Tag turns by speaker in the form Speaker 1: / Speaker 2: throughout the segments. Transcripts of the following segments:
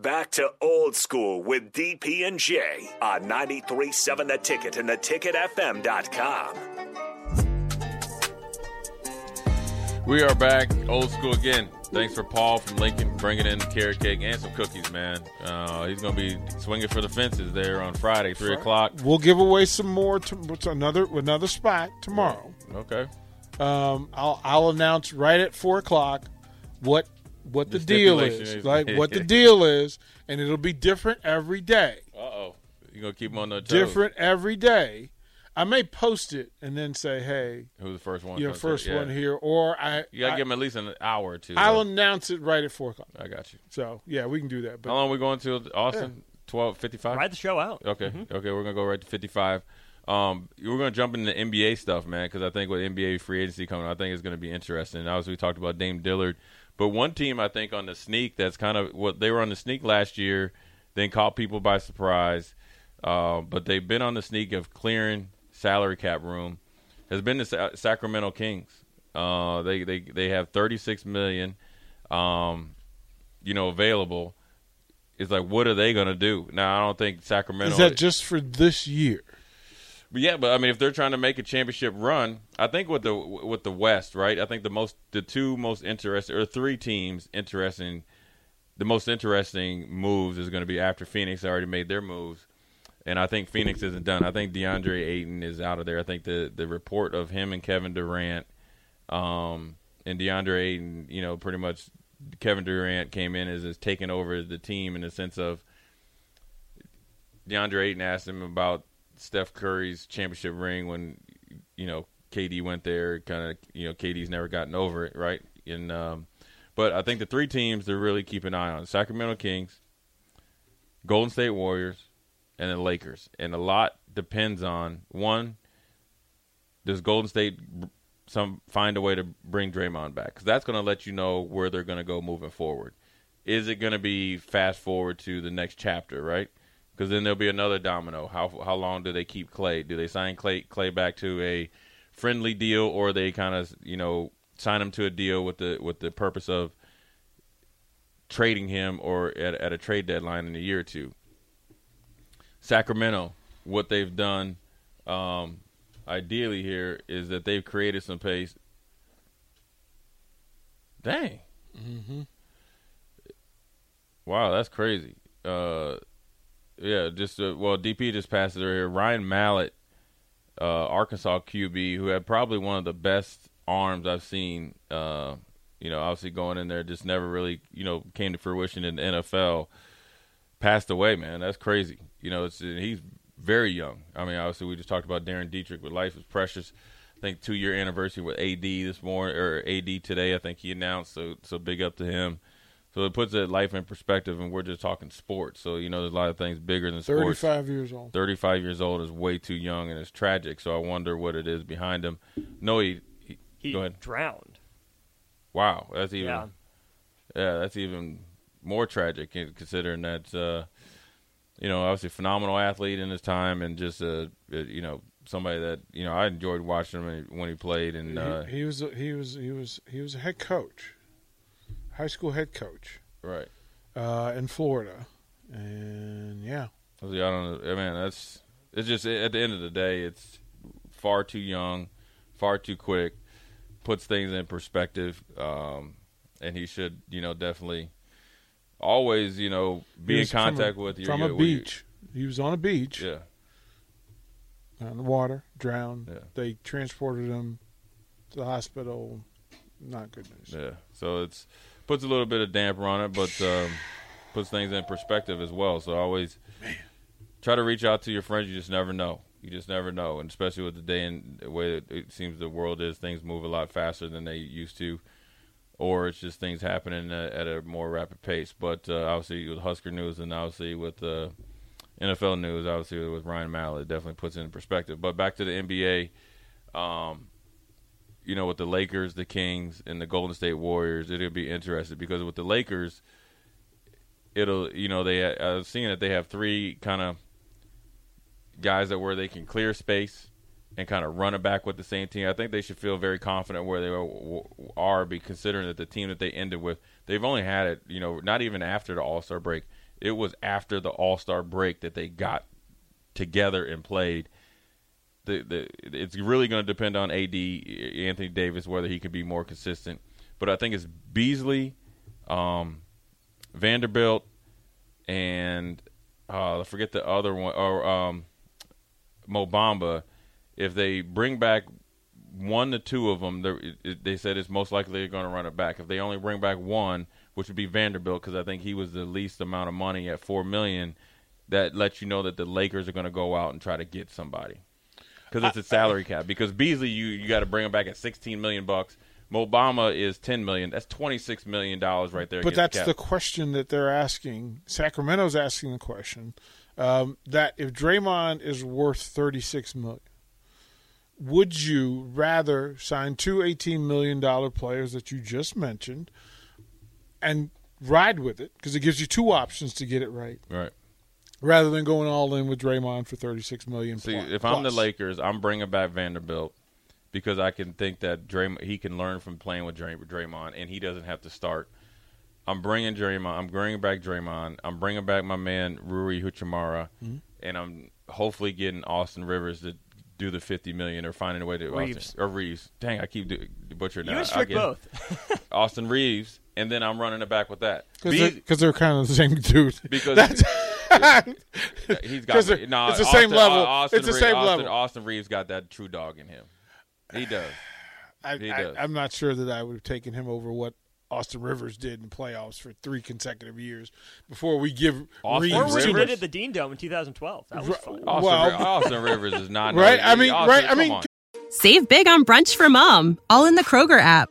Speaker 1: Back to old school with DP and J on 93.7 The Ticket and theticketfm.com.
Speaker 2: We are back, old school again. Thanks for Paul from Lincoln bringing in the carrot cake and some cookies, man. Uh, he's going to be swinging for the fences there on Friday, three o'clock.
Speaker 3: We'll give away some more to, to another another spot tomorrow.
Speaker 2: Okay.
Speaker 3: Um, I'll I'll announce right at four o'clock what what the,
Speaker 2: The
Speaker 3: deal is,
Speaker 2: is-
Speaker 3: like what the deal is, and it'll be different every day.
Speaker 2: Uh oh. You're going to keep him on the toes.
Speaker 3: Different every day. I may post it and then say, "Hey,
Speaker 2: Who's the first one?
Speaker 3: you're first
Speaker 2: in? Yeah.
Speaker 3: one here," or I
Speaker 2: You got to
Speaker 3: I,
Speaker 2: give him at least an hour or two.
Speaker 3: I'll
Speaker 2: though.
Speaker 3: announce it right at four o'clock.
Speaker 2: I got you.
Speaker 3: So yeah, we can do that. But How
Speaker 2: long are we going to Austin? Twelve fifty-five.
Speaker 4: Ride the show out.
Speaker 2: Okay, okay, we're gonna go right to fifty-five. Um, we're gonna jump into NBA stuff, man, because I think with NBA free agency coming, I think it's gonna be interesting. Obviously, we talked about Dame Lillard, but one team I think on the sneak that's kind of what they were on the sneak last year, then caught people by surprise. Uh, but they've been on the sneak of clearing salary cap room. Has been the Sa- Sacramento Kings. Uh, they they they have thirty-six million, um, you know, available. It's like, what are they gonna do now? I don't think Sacramento.
Speaker 3: is that just for this year?
Speaker 2: But yeah, but I mean, if they're trying to make a championship run, I think with the with the West, right? I think the most, the two most interesting, or three teams interesting, the most interesting moves is going to be after Phoenix already made their moves, and I think Phoenix isn't done. I think DeAndre Ayton is out of there. I think the the report of him and Kevin Durant, um, and DeAndre Ayton, you know, pretty much Kevin Durant came in as is taking over the team in the sense of DeAndre Ayton asked him about Steph Curry's championship ring when you know KD went there. Kind of you know KD's never gotten over it, right? And um, but I think the three teams to really keep an eye on: Sacramento Kings, Golden State Warriors, and the Lakers. And a lot depends on one: does Golden State some find a way to bring Draymond back? Because that's going to let you know where they're going to go moving forward. Is it going to be fast forward to the next chapter, right? Because then there'll be another domino. How how long do they keep Clay? Do they sign Clay Clay back to a friendly deal, or they kind of you know sign him to a deal with the with the purpose of trading him or at, at a trade deadline in a year or two? Sacramento, what they've done, um, ideally here is that they've created some pace. Dang.
Speaker 3: Mm-hmm.
Speaker 2: Wow, that's crazy. Uh, yeah, just uh, well, DP just passed it here. Ryan Mallett, uh, Arkansas QB, who had probably one of the best arms I've seen. Uh, you know, obviously going in there, just never really, you know, came to fruition in the NFL. Passed away, man. That's crazy. You know, it's he's very young. I mean, obviously, we just talked about Darren Dietrich with life is precious. I think two year anniversary with AD this morning or AD today. I think he announced. So, so big up to him. So it puts that life in perspective, and we're just talking sports. So you know, there's a lot of things bigger than sports.
Speaker 3: Thirty-five years old.
Speaker 2: 35 years old is way too young, and it's tragic. So I wonder what it is behind him. No, he, he
Speaker 4: He
Speaker 2: go ahead.
Speaker 4: drowned.
Speaker 2: Wow, that's even
Speaker 4: Yeah.
Speaker 2: yeah, that's even more tragic considering that uh, you know obviously phenomenal athlete in his time and just uh, uh, you know somebody that you know I enjoyed watching him when he, played and uh,
Speaker 3: he, he was he was he was he was a head coach, high school head coach
Speaker 2: right.
Speaker 3: uh, in Florida, and yeah,
Speaker 2: I don't know. I mean, that's it's just at the end of the day, it's far too young, far too quick, puts things in perspective, um, and he should, you know, definitely always, you know, be in
Speaker 3: from a-
Speaker 2: contact with your
Speaker 3: from
Speaker 2: your-
Speaker 3: a
Speaker 2: with your-
Speaker 3: beach. He was on a beach
Speaker 2: Yeah,
Speaker 3: on the water, drowned.
Speaker 2: Yeah.
Speaker 3: They transported him to the hospital. Not good news.
Speaker 2: yeah. So it's puts a little bit of damper on it, but um, puts things in perspective as well. So always try to reach out to your friends. You just never know. You just never know, and especially with the day and the way it seems the world is, things move a lot faster than they used to. or it's just things happening at, at a more rapid pace. But uh, obviously with Husker news and obviously with uh, NFL news, obviously with Ryan Mallett, it definitely puts it in perspective. But back to the NBA, um, you know, with the Lakers, the Kings, and the Golden State Warriors, it'll be interesting because with the Lakers, it'll you know they I was seeing that they have three kind of guys that where they can clear space and kind of run it back with the same team. I think they should feel very confident where they are, be considering that the team that they ended with, they've only had it, you know, not even after the All Star break. It was after the All Star break that they got together and played. The, the it's really going to depend on AD Anthony Davis whether he can be more consistent. But I think it's Beasley, um, Vanderbilt, and uh, I forget the other one or um, Mo Bamba if they bring back one to two of them, they said it's most likely they're going to run it back. If they only bring back one, which would be Vanderbilt, because I think he was the least amount of money at four million, that lets you know that the Lakers are going to go out and try to get somebody because it's a salary cap. Because Beasley, you you got to bring him back at sixteen million bucks. Mo Bamba is ten million. That's twenty six million dollars right there.
Speaker 3: But that's
Speaker 2: the,
Speaker 3: the, question that they're asking. Sacramento's asking the question um, that if Draymond is worth thirty six million would you rather sign two $18 million players that you just mentioned and ride with it because it gives you two options to get it right
Speaker 2: right
Speaker 3: rather than going all in with Draymond for 36 million
Speaker 2: see
Speaker 3: plus.
Speaker 2: if I'm the Lakers I'm bringing back Vanderbilt because I can think that Draymond he can learn from playing with Draymond and he doesn't have to start I'm bringing Draymond I'm bringing back Draymond I'm bringing back my man Rui Hachimura mm-hmm. and I'm hopefully getting Austin Rivers to do the fifty million or finding a way to
Speaker 4: Reaves
Speaker 2: Austin, or Reaves. Dang, I keep do, butchering
Speaker 4: you
Speaker 2: that.
Speaker 4: You both.
Speaker 2: Austin Reaves, and then I'm running it back with that
Speaker 3: because they're, they're, kind of the same dude.
Speaker 2: Because he's got
Speaker 3: me.
Speaker 2: No,
Speaker 3: it's the
Speaker 2: Austin,
Speaker 3: same level.
Speaker 2: Uh, Austin
Speaker 3: it's the
Speaker 2: Reaves,
Speaker 3: same
Speaker 2: Austin,
Speaker 3: level.
Speaker 2: Austin Reaves got that true dog in him. He does.
Speaker 3: I,
Speaker 2: he does.
Speaker 3: I, am not sure that I would have taken him over what Austin Rivers did in playoffs for three consecutive years before we give
Speaker 2: Austin
Speaker 3: Reaves
Speaker 4: or what he
Speaker 2: Rivers?
Speaker 4: did at the Dean Dome in 2012. That was fun.
Speaker 2: Austin,
Speaker 3: Well-
Speaker 2: Austin Rivers is not
Speaker 3: Right? I mean,
Speaker 2: Austin,
Speaker 3: right? I
Speaker 2: come
Speaker 3: mean.
Speaker 5: Save big on brunch for mom, all in the Kroger app.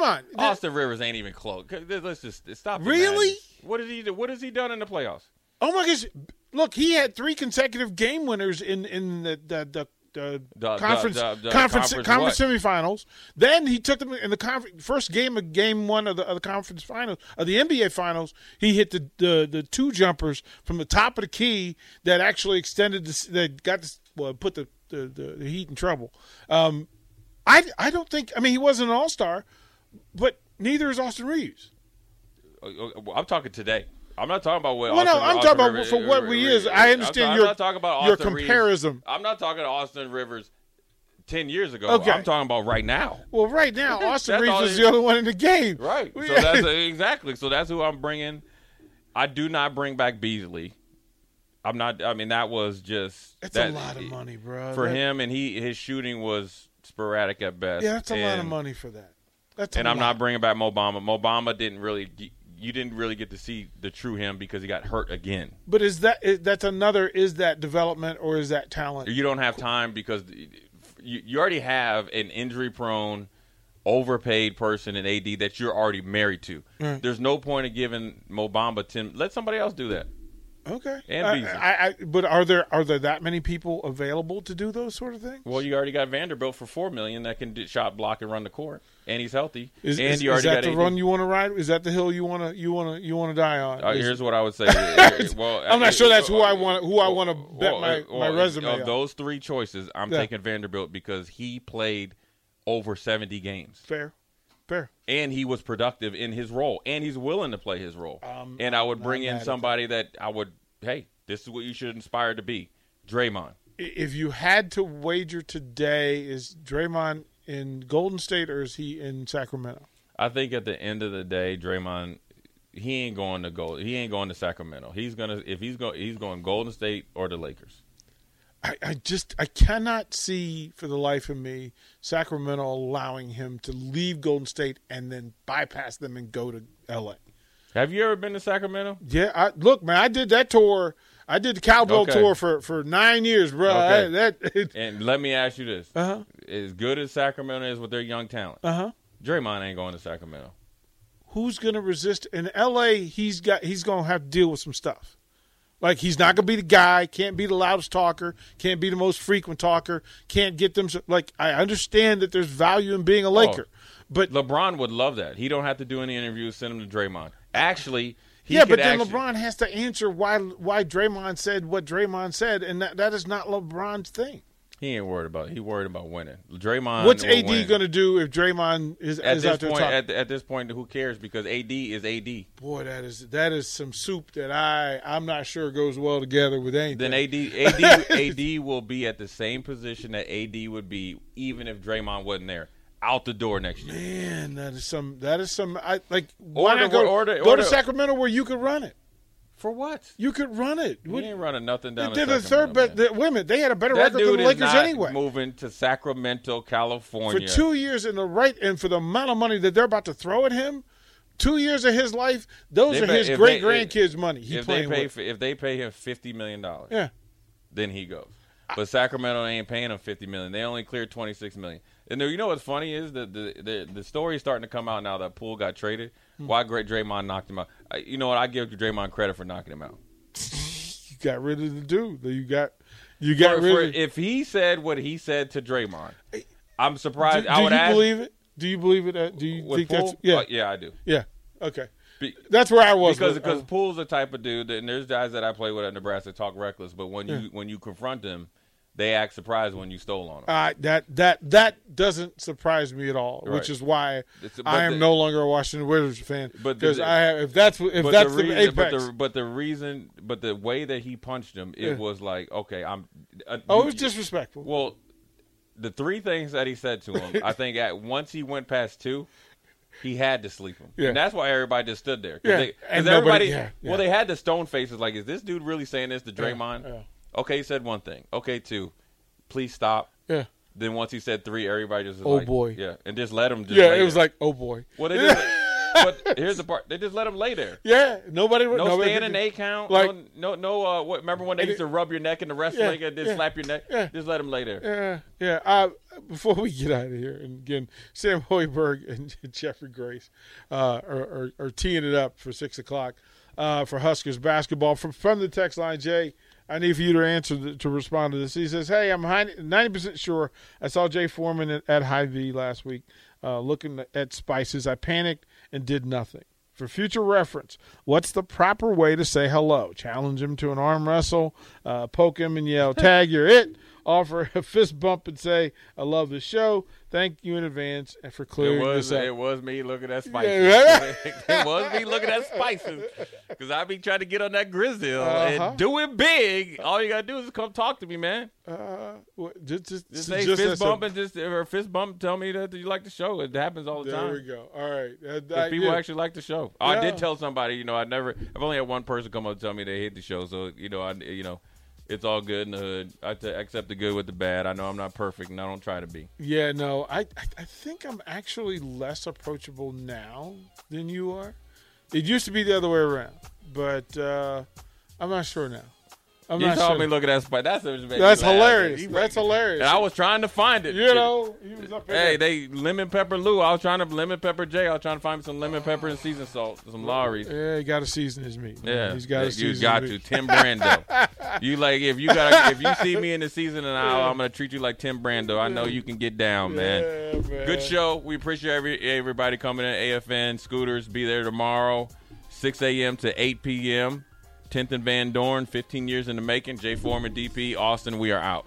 Speaker 3: Come on,
Speaker 2: Austin Rivers ain't even close. Let's just stop.
Speaker 3: Really?
Speaker 2: What did he do? What has he done in the playoffs?
Speaker 3: Oh my gosh! Look, he had three consecutive game winners in in the the, the, the,
Speaker 2: The-
Speaker 3: conference
Speaker 2: the- the
Speaker 3: conference
Speaker 2: conference
Speaker 3: conference semifinals. Then he took them in the conference first game of game one of the, of the conference finals of the NBA finals. He hit the, the the two jumpers from the top of the key that actually extended the, that got the, well put the, the the, the Heat in trouble. Um, I I don't think I mean he wasn't an all star, but neither is Austin Reaves.
Speaker 2: Uh, uh, I'm talking today. I'm not talking about what.
Speaker 3: Well, no, I'm
Speaker 2: Austin
Speaker 3: talking about
Speaker 2: Rivers-
Speaker 3: for what we is. I understand
Speaker 2: ta- I'm
Speaker 3: your-
Speaker 2: not talking about
Speaker 3: your
Speaker 2: Austin Reaves.
Speaker 3: comparison.
Speaker 2: I'm not talking to Austin Rivers ten years ago.
Speaker 3: Okay.
Speaker 2: I'm talking about right now.
Speaker 3: Well, right now Austin
Speaker 2: Reaves
Speaker 3: is the only one in the game.
Speaker 2: Right. So that's exactly. So that's who I'm bringing. I do not bring back Beasley. I'm not. I mean, that was just.
Speaker 3: That's
Speaker 2: that,
Speaker 3: a lot of money, bro.
Speaker 2: for
Speaker 3: That-
Speaker 2: him, and he his shooting was sporadic at best.
Speaker 3: Yeah, that's a lot of money for that. That's
Speaker 2: And I'm
Speaker 3: lot.
Speaker 2: not bringing back Mo Bamba. Mobama didn't really. You didn't really get to see the true him because he got hurt again.
Speaker 3: But is that is, that's another? Is that development or is that talent?
Speaker 2: You don't have time because you, you already have an injury prone, overpaid person in AD that you're already married to.
Speaker 3: Right.
Speaker 2: There's no point in giving Mo Bamba ten. Let somebody else do that.
Speaker 3: Okay.
Speaker 2: And
Speaker 3: I-
Speaker 2: Beasley.
Speaker 3: I, I, but are there are there that many people available to do those sort of things?
Speaker 2: Well, you already got Vanderbilt for four million that can do, shot block and run the court, and he's healthy.
Speaker 3: Is,
Speaker 2: and
Speaker 3: is,
Speaker 2: you
Speaker 3: is that
Speaker 2: got
Speaker 3: the
Speaker 2: AD.
Speaker 3: run you want to ride? Is that the hill you want to you want to you want to die on?
Speaker 2: Uh, here's what I would say. well,
Speaker 3: I'm not
Speaker 2: uh,
Speaker 3: sure that's
Speaker 2: uh,
Speaker 3: who I want who I want to bet
Speaker 2: well,
Speaker 3: my,
Speaker 2: uh,
Speaker 3: my resume
Speaker 2: Of
Speaker 3: on.
Speaker 2: those three choices, I'm
Speaker 3: Yeah.
Speaker 2: taking Vanderbilt because he played over 70 games.
Speaker 3: Fair, fair.
Speaker 2: and he was productive in his role, and he's willing to play his role.
Speaker 3: Um,
Speaker 2: and I would bring in somebody that I would, hey, this is what you should inspire to be, Draymond.
Speaker 3: If you had to wager today, is Draymond in Golden State or is he in Sacramento?
Speaker 2: I think at the end of the day, Draymond he ain't going to go. He ain't going to Sacramento. He's gonna if he's going he's going Golden State or the Lakers.
Speaker 3: I, I just I cannot see for the life of me Sacramento allowing him to leave Golden State and then bypass them and go to L.A.
Speaker 2: Have you ever been to Sacramento?
Speaker 3: Yeah, I, look, man, I did that tour. I did the cowbell
Speaker 2: Okay.
Speaker 3: tour for, for nine years, bro.
Speaker 2: Okay.
Speaker 3: I, that
Speaker 2: And let me ask you this:
Speaker 3: uh huh,
Speaker 2: as good as Sacramento is with their young talent,
Speaker 3: uh huh.
Speaker 2: Draymond ain't going to Sacramento.
Speaker 3: Who's gonna resist in L.A.? He's got he's gonna have to deal with some stuff. Like he's not gonna be the guy. Can't be the loudest talker. Can't be the most frequent talker. Can't get them. Like I understand that there's value in being a oh. Laker, but
Speaker 2: LeBron would love that. He don't have to do any interviews. Send him to Draymond. Actually, he
Speaker 3: yeah, but then
Speaker 2: actually-
Speaker 3: LeBron has to answer why why Draymond said what Draymond said, and that, that is not LeBron's thing.
Speaker 2: He ain't worried about. It. He worried about winning. Draymond.
Speaker 3: What's AD
Speaker 2: win.
Speaker 3: to do if Draymond is,
Speaker 2: At
Speaker 3: is
Speaker 2: this
Speaker 3: out there
Speaker 2: point, at, at this point, who cares? Because AD is AD.
Speaker 3: Boy, that is that is some soup that I I'm not sure goes well together with anything.
Speaker 2: Then AD AD AD will be at the same position that AD would be even if Draymond wasn't there. Out the door next year.
Speaker 3: Man, that is some that is some I like. Why
Speaker 2: Order-
Speaker 3: not go,
Speaker 2: order-
Speaker 3: go
Speaker 2: order-
Speaker 3: to Sacramento where you could run it?
Speaker 2: For what?
Speaker 3: You could run it.
Speaker 2: We ain't running nothing down.
Speaker 3: They did the third
Speaker 2: but
Speaker 3: The, women they had a better
Speaker 2: That
Speaker 3: record than the Lakers anyway.
Speaker 2: moving to Sacramento, California For
Speaker 3: two years in the right, and for the amount of money that they're about to throw at him, two years of his life, those
Speaker 2: They
Speaker 3: are
Speaker 2: pay-
Speaker 3: his great grandkids' money. He
Speaker 2: if they pay for, if they pay him fifty million dollars,
Speaker 3: yeah,
Speaker 2: then he goes. But Sacramento ain't paying him fifty million. They only cleared twenty six million. And you know what's funny is that the the the story is starting to come out now that Poole got traded.
Speaker 3: Hmm.
Speaker 2: Why great Draymond knocked him out? I, you know what? I give Draymond credit for knocking him out.
Speaker 3: you got rid of the dude. You got you got
Speaker 2: For-
Speaker 3: rid
Speaker 2: for-
Speaker 3: of.
Speaker 2: if he said what he said to Draymond, I'm surprised.
Speaker 3: do
Speaker 2: I would
Speaker 3: you
Speaker 2: ask,
Speaker 3: believe it? Do you believe it? Uh, Do you think that's yeah?
Speaker 2: Uh, yeah, I do.
Speaker 3: Yeah. Okay.
Speaker 2: Be-
Speaker 3: That's where I was.
Speaker 2: because
Speaker 3: with-
Speaker 2: because
Speaker 3: uh,
Speaker 2: Poole's the type of dude that and there's guys that I play with at Nebraska talk reckless, but when you when you confront them, they act surprised when you stole on them.
Speaker 3: uh, that that that doesn't surprise me at all,
Speaker 2: Right.
Speaker 3: which is why I am
Speaker 2: the-
Speaker 3: no longer a Washington Wizards fan.
Speaker 2: But the-
Speaker 3: because I have, if that's if that's
Speaker 2: the
Speaker 3: the,
Speaker 2: reason, but the but the reason, but the way that he punched him, it
Speaker 3: Yeah.
Speaker 2: was like okay, I'm. Uh,
Speaker 3: oh, it was disrespectful.
Speaker 2: Well, the three things that he said to him, I think at once he went past two, he had to sleep him.
Speaker 3: Yeah.
Speaker 2: And that's why everybody just stood there. Cause
Speaker 3: Yeah,
Speaker 2: they, 'cause
Speaker 3: and
Speaker 2: everybody,
Speaker 3: nobody- yeah, yeah.
Speaker 2: well, they had the stone faces like, is this dude really saying this to Draymond? Okay, he said one thing. Okay, two, please stop.
Speaker 3: yeah,
Speaker 2: Then once he said three, everybody just was
Speaker 3: Oh,
Speaker 2: like,
Speaker 3: boy.
Speaker 2: yeah, and just let him. Just
Speaker 3: yeah.
Speaker 2: lay
Speaker 3: It was
Speaker 2: there.
Speaker 3: like, oh boy.
Speaker 2: well, they just, but here's the part: they just let him lay there.
Speaker 3: Yeah, nobody.
Speaker 2: No
Speaker 3: nobody
Speaker 2: stand and eight count.
Speaker 3: Like-
Speaker 2: no, no, no. Uh, what? Remember when they used to rub your neck in the wrestling
Speaker 3: Yeah,
Speaker 2: and then
Speaker 3: yeah,
Speaker 2: slap your neck?
Speaker 3: yeah.
Speaker 2: Just let him lay there.
Speaker 3: Yeah, yeah. Uh, before we get out of here, and again, Sam Hoiberg and Jeffrey Grace uh, are, are, are teeing it up for six o'clock uh, for Huskers basketball. From from the text line, Jay, I need for you to answer to respond to this. He says, "Hey, I'm ninety percent sure I saw Jay Foreman at, at Hy-Vee last week, uh, looking at spices. I panicked and did nothing." For future reference, what's the proper way to say hello? Challenge him to an arm wrestle, uh, poke him and yell, "Tag, you're it!" Offer a fist bump and say, "I love the show. Thank you in advance and for
Speaker 2: It
Speaker 3: clearing
Speaker 2: was
Speaker 3: this up."
Speaker 2: it was me looking at spices. It was me looking at spices because I be trying to get on that grizzle
Speaker 3: Uh-huh.
Speaker 2: and do it big. All you gotta do is come talk to me, man.
Speaker 3: Uh, what- just, just,
Speaker 2: Just say
Speaker 3: just
Speaker 2: fist
Speaker 3: as a-
Speaker 2: bump and just or fist bump. Tell me that you like the show. It happens all the
Speaker 3: There
Speaker 2: time.
Speaker 3: There we go. All right. Uh, I-
Speaker 2: people
Speaker 3: yeah.
Speaker 2: actually like the show. I
Speaker 3: Yeah.
Speaker 2: did tell somebody, you know, I never, I've only had one person come up and tell me they hate the show. So, you know, I, you know, it's all good in the hood. I t- accept the good with the bad. I know I'm not perfect, and I don't try to be.
Speaker 3: Yeah, no, I, I think I'm actually less approachable now than you are. It used to be the other way around, but uh, I'm not sure now. I'm
Speaker 2: You saw
Speaker 3: sure.
Speaker 2: me looking at that Spike. That's what made me
Speaker 3: That's hilarious. That's hilarious.
Speaker 2: And I was trying to find it.
Speaker 3: you know, he was up
Speaker 2: Hey, they lemon pepper Lou. I was trying to lemon pepper Jay. I was trying to find some lemon pepper and seasoned salt, some Lawry's.
Speaker 3: Yeah, he got to season his meat. man.
Speaker 2: Yeah,
Speaker 3: he's got to season.
Speaker 2: You got to. Tim Brando. you like if you got if you see me in the season and aisle, I'm gonna treat you like Tim Brando. I know you can get down, man.
Speaker 3: Yeah, man.
Speaker 2: Good show. We appreciate every everybody coming in. AFN scooters be there tomorrow, 6 a.m. to 8 p.m. 10th and Van Dorn, 15 years in the making. Jay Foreman, DP, Austin. We are out.